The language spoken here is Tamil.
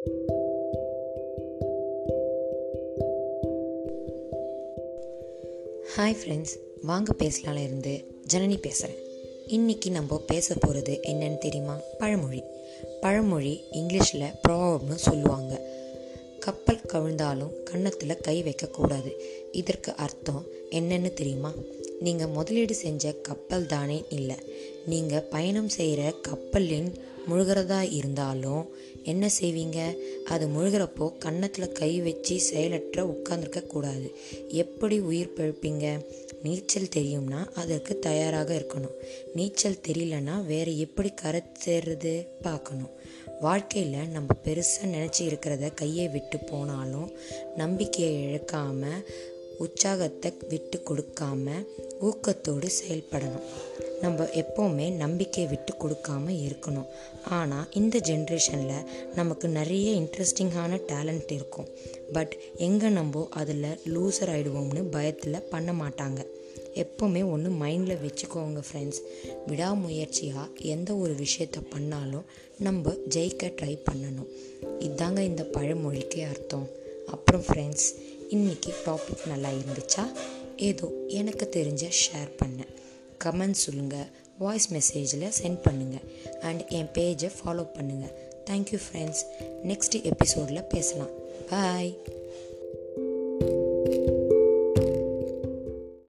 ஹாய் ஃப்ரெண்ட்ஸ் வாங்க பேசலாம்ல இருந்து ஜனனி பேசுகிறேன் இன்றைக்கி நம்ம பேச போகிறது என்னன்னு தெரியுமா? பழமொழி. பழமொழி இங்கிலீஷில் ப்ராப்னு சொல்லுவாங்க. கப்பல் கவிழ்ந்தாலும் கன்னத்தில் கை வைக்கக்கூடாது இதற்கு அர்த்தம் என்னன்னு தெரியுமா? நீங்கள் முதலீடு செஞ்ச கப்பல் தானே இல்லை. நீங்கள் பயணம் செய்கிற கப்பலின் முழுகிறதா இருந்தாலும் என்ன செய்வீங்க? அது முழுகிறப்போ கன்னத்தில் கை வச்சு செயலற்ற உட்கார்ந்துருக்க கூடாது. எப்படி உயிர் பிழைப்பீங்க? நீச்சல் தெரியும்னா அதற்கு தயாராக இருக்கணும். நீச்சல் தெரியலன்னா வேறு எப்படி கரை பார்க்கணும். வாழ்க்கையில் நம்ம பெருசாக நினச்சி இருக்கிறத கையை விட்டு போனாலும் நம்பிக்கையை இழக்காமல் உற்சாகத்தை விட்டு கொடுக்காம ஊக்கத்தோடு செயல்படணும். நம்ம எப்போவுமே நம்பிக்கை விட்டு கொடுக்காம இருக்கணும். ஆனால் இந்த ஜென்ரேஷனில் நமக்கு நிறைய இன்ட்ரெஸ்டிங்கான டேலண்ட் இருக்கும். பட் எங்கே நம்ம அதில் லூசர் ஆகிடுவோம்னு பயத்தில் பண்ண மாட்டாங்க. எப்போவுமே ஒன்று மைண்டில் வச்சுக்கோங்க ஃப்ரெண்ட்ஸ் விடாமுயற்சியாக எந்த ஒரு விஷயத்த பண்ணாலும் நம்ம ஜெயிக்க ட்ரை பண்ணணும். இதாங்க இந்த பழமொழிக்கே அர்த்தம். அப்புறம் ஃப்ரெண்ட்ஸ் இன்றைக்கி டாபிக் நல்லா இருந்துச்சா? ஏதோ எனக்கு தெரிஞ்ச ஷேர் பண்ணேன். கமெண்ட் சொல்லுங்கள் வாய்ஸ் மெசேஜில் சென்ட் பண்ணுங்கள் அண்ட் என் பேஜை ஃபாலோ பண்ணுங்கள் தேங்க்யூ ஃப்ரெண்ட்ஸ் நெக்ஸ்ட் எபிசோடில் பேசலாம். பாய்